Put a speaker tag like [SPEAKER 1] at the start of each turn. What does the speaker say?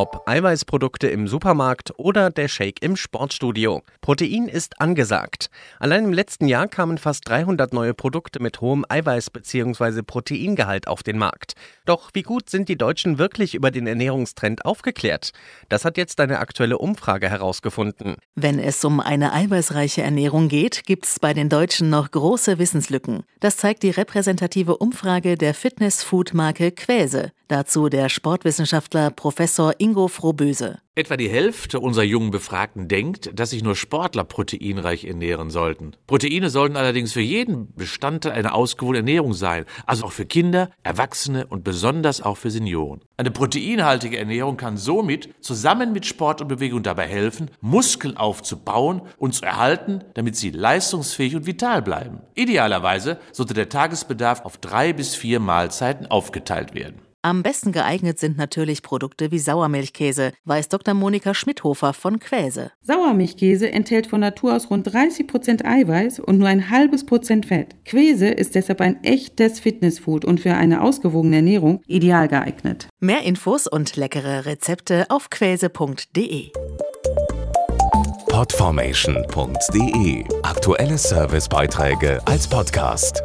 [SPEAKER 1] Ob Eiweißprodukte im Supermarkt oder der Shake im Sportstudio. Protein ist angesagt. Allein im letzten Jahr kamen fast 300 neue Produkte mit hohem Eiweiß- bzw. Proteingehalt auf den Markt. Doch wie gut sind die Deutschen wirklich über den Ernährungstrend aufgeklärt? Das hat jetzt eine aktuelle Umfrage herausgefunden.
[SPEAKER 2] Wenn es um eine eiweißreiche Ernährung geht, gibt es bei den Deutschen noch große Wissenslücken. Das zeigt die repräsentative Umfrage der Fitness-Food-Marke Quäse. Dazu der Sportwissenschaftler Professor Ingo Frohböse.
[SPEAKER 3] Etwa die Hälfte unserer jungen Befragten denkt, dass sich nur Sportler proteinreich ernähren sollten. Proteine sollten allerdings für jeden Bestandteil einer ausgewogenen Ernährung sein, also auch für Kinder, Erwachsene und besonders auch für Senioren. Eine proteinhaltige Ernährung kann somit zusammen mit Sport und Bewegung dabei helfen, Muskeln aufzubauen und zu erhalten, damit sie leistungsfähig und vital bleiben. Idealerweise sollte der Tagesbedarf auf drei bis vier Mahlzeiten aufgeteilt werden.
[SPEAKER 2] Am besten geeignet sind natürlich Produkte wie Sauermilchkäse, weiß Dr. Monika Schmidhofer von Quäse.
[SPEAKER 4] Sauermilchkäse enthält von Natur aus rund 30 Prozent Eiweiß und nur ein halbes Prozent Fett. Quäse ist deshalb ein echtes Fitnessfood und für eine ausgewogene Ernährung ideal geeignet.
[SPEAKER 2] Mehr Infos und leckere Rezepte auf quäse.de.
[SPEAKER 5] Podformation.de Aktuelle Servicebeiträge als Podcast.